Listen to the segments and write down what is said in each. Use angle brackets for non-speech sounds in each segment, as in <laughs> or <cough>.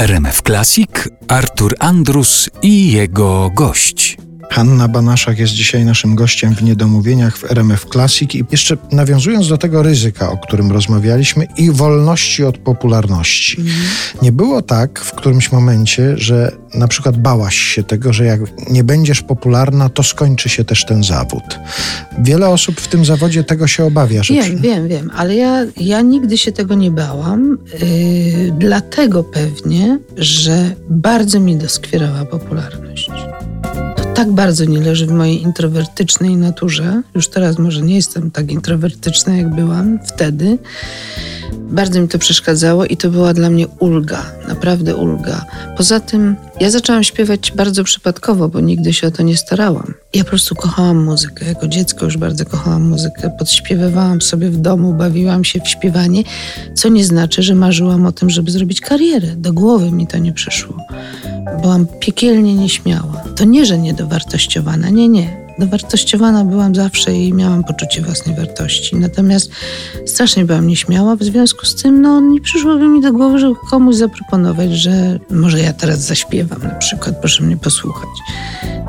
RMF Classic, Artur Andrus i jego gość. Hanna Banaszak jest dzisiaj naszym gościem w Niedomówieniach w RMF Classic i jeszcze nawiązując do tego ryzyka, o którym rozmawialiśmy i wolności od popularności. Mhm. Nie było tak w którymś momencie, że na przykład bałaś się tego, że jak nie będziesz popularna, to skończy się też ten zawód. Wiele osób w tym zawodzie tego się obawia. Że... Wiem, wiem, wiem, ale ja, ja nigdy się tego nie bałam, yy, dlatego pewnie, że bardzo mi doskwierała popularność tak bardzo nie leży w mojej introwertycznej naturze. Już teraz może nie jestem tak introwertyczna, jak byłam wtedy. Bardzo mi to przeszkadzało i to była dla mnie ulga, naprawdę ulga. Poza tym ja zaczęłam śpiewać bardzo przypadkowo, bo nigdy się o to nie starałam. Ja po prostu kochałam muzykę. Jako dziecko już bardzo kochałam muzykę. Podśpiewywałam sobie w domu, bawiłam się w śpiewanie, co nie znaczy, że marzyłam o tym, żeby zrobić karierę. Do głowy mi to nie przyszło. Byłam piekielnie nieśmiała. To nie, że niedowartościowana, nie, nie. Dowartościowana byłam zawsze i miałam poczucie własnej wartości. Natomiast strasznie byłam nieśmiała, w związku z tym no, nie przyszłoby mi do głowy, żeby komuś zaproponować, że może ja teraz zaśpiewam na przykład, proszę mnie posłuchać.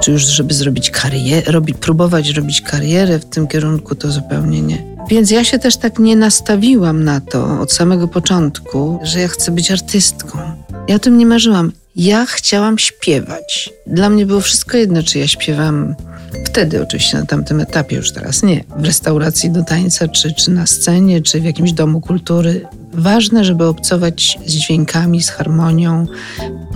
Czy już, żeby zrobić karierę, robić, próbować robić karierę w tym kierunku, to zupełnie nie. Więc ja się też tak nie nastawiłam na to od samego początku, że ja chcę być artystką. Ja o tym nie marzyłam. Ja chciałam śpiewać. Dla mnie było wszystko jedno, czy ja śpiewam wtedy, oczywiście na tamtym etapie, już teraz nie, w restauracji do tańca, czy, czy na scenie, czy w jakimś domu kultury. Ważne, żeby obcować z dźwiękami, z harmonią.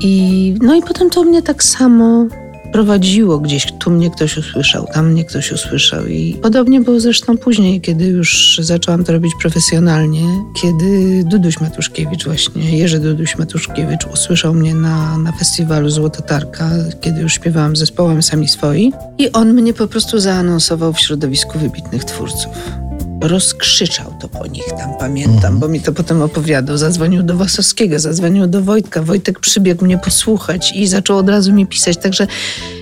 I, no i potem to mnie tak samo prowadziło gdzieś. Tu mnie ktoś usłyszał, tam mnie ktoś usłyszał. I podobnie było zresztą później, kiedy już zaczęłam to robić profesjonalnie, kiedy Duduś Matuszkiewicz, właśnie Jerzy Duduś Matuszkiewicz usłyszał mnie na, na festiwalu Złototarka, kiedy już śpiewałam zespołem Sami Swoi. I on mnie po prostu zaanonsował w środowisku wybitnych twórców rozkrzyczał to po nich tam, pamiętam, bo mi to potem opowiadał. Zadzwonił do Wasowskiego, zadzwonił do Wojtka. Wojtek przybiegł mnie posłuchać i zaczął od razu mi pisać. Także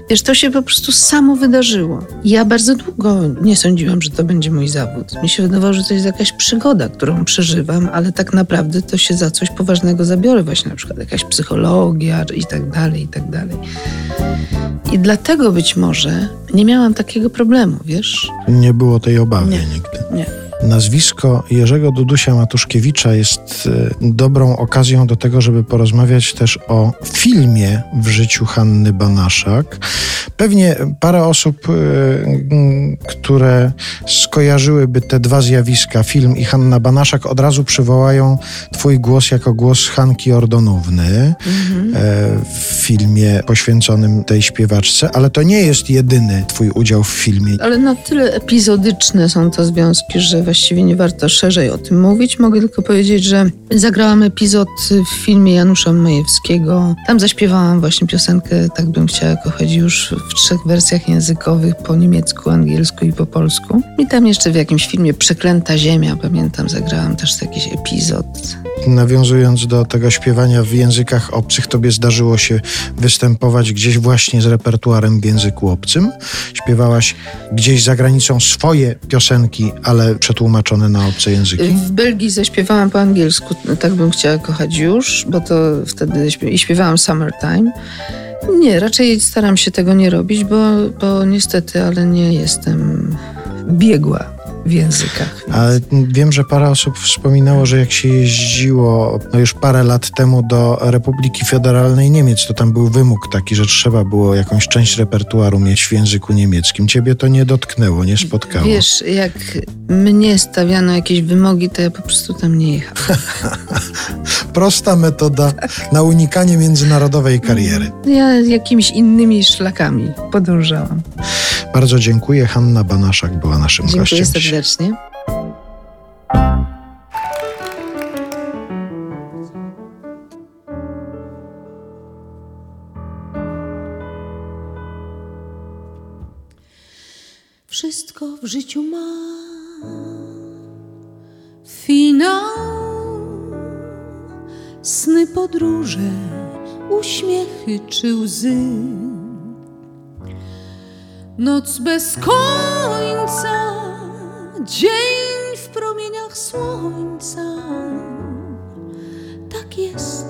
wiesz, to się po prostu samo wydarzyło. Ja bardzo długo nie sądziłam, że to będzie mój zawód. Mi się wydawało, że to jest jakaś przygoda, którą przeżywam, ale tak naprawdę to się za coś poważnego zabiorę, właśnie na przykład jakaś psychologia i tak dalej, i tak dalej. I dlatego być może nie miałam takiego problemu, wiesz? Nie było tej obawy nie, nigdy. Nie. Nazwisko Jerzego Dudusia Matuszkiewicza jest e, dobrą okazją do tego, żeby porozmawiać też o filmie w życiu Hanny Banaszak. Pewnie parę osób, e, które skojarzyłyby te dwa zjawiska, film i Hanna Banaszak, od razu przywołają Twój głos jako głos Hanki Ordonówny mhm. w filmie poświęconym tej śpiewaczce, ale to nie jest jedyny Twój udział w filmie. Ale na tyle epizodyczne są te związki, że właściwie nie warto szerzej o tym mówić. Mogę tylko powiedzieć, że zagrałam epizod w filmie Janusza Majewskiego. Tam zaśpiewałam właśnie piosenkę Tak bym chciała kochać już w trzech wersjach językowych, po niemiecku, angielsku i po polsku. I tam jeszcze w jakimś filmie Przeklęta Ziemia, pamiętam, zagrałam też jakiś epizod. Nawiązując do tego śpiewania w językach obcych, tobie zdarzyło się występować gdzieś właśnie z repertuarem w języku obcym? Śpiewałaś gdzieś za granicą swoje piosenki, ale przetłumaczone na obce języki? W Belgii zaśpiewałam po angielsku, tak bym chciała kochać już, bo to wtedy i śpiewałam Summertime. Nie, raczej staram się tego nie robić, bo, bo niestety, ale nie jestem biegła w językach. Ale wiem, że parę osób wspominało, że jak się jeździło no już parę lat temu do Republiki Federalnej Niemiec, to tam był wymóg taki, że trzeba było jakąś część repertuaru mieć w języku niemieckim. Ciebie to nie dotknęło, nie spotkało. Wiesz, jak mnie stawiano jakieś wymogi, to ja po prostu tam nie jechałam. <laughs> Prosta metoda na unikanie międzynarodowej kariery. Ja jakimiś innymi szlakami podążałam. Bardzo dziękuję. Hanna Banaszak była naszym dziękuję gościem. Dziękuję serdecznie. Wszystko w życiu ma sny, podróże, uśmiechy czy łzy. Noc bez końca, dzień w promieniach słońca. Tak jest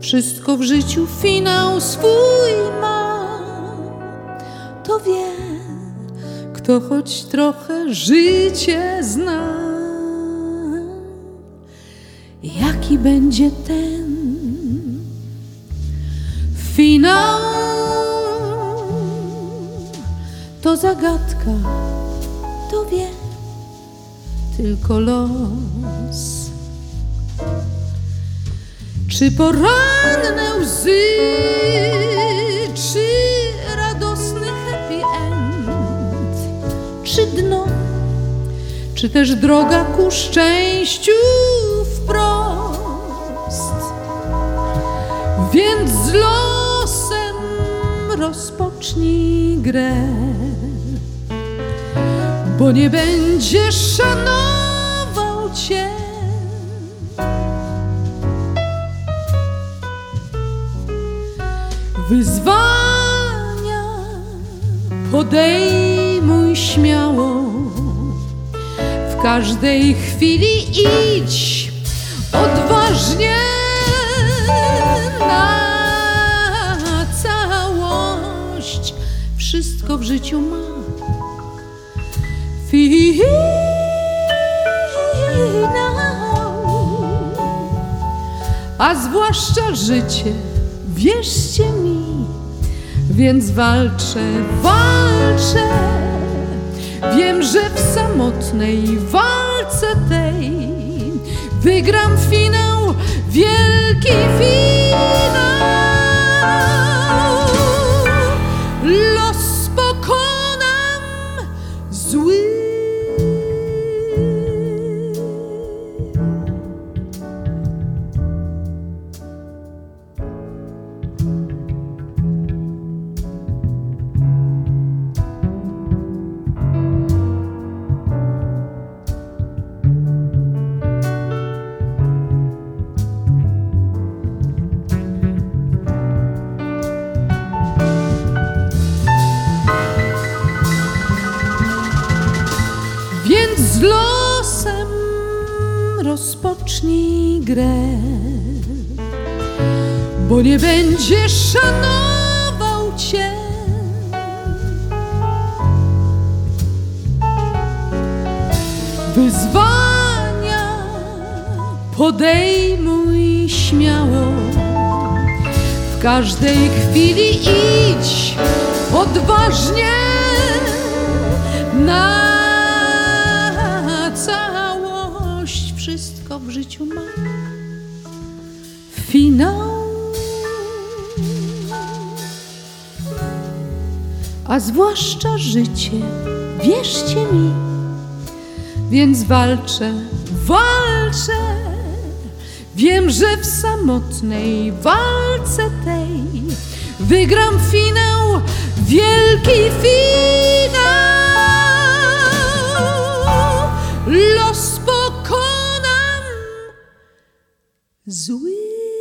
wszystko w życiu finał swój ma. To wie, kto choć trochę życie zna. Jaki będzie ten finał? To zagadka, to wie tylko los. Czy poranne łzy, czy radosny happy end, czy dno, czy też droga ku szczęściu Więc z losem rozpocznij grę, bo nie będzie szanował cię. Wyzwania podejmuj śmiało. W każdej chwili idź odważnie w życiu ma finał, a zwłaszcza życie, wierzcie mi, więc walczę, walczę. Wiem, że w samotnej walce tej wygram finał, wielki finał. Grę, bo nie będzie szanował cię. Wyzwania podejmuj śmiało. W każdej chwili idź odważnie na w życiu ma finał. A zwłaszcza życie, wierzcie mi, więc walczę, walczę. Wiem, że w samotnej walce tej wygram finał, wielki finał. Sweet.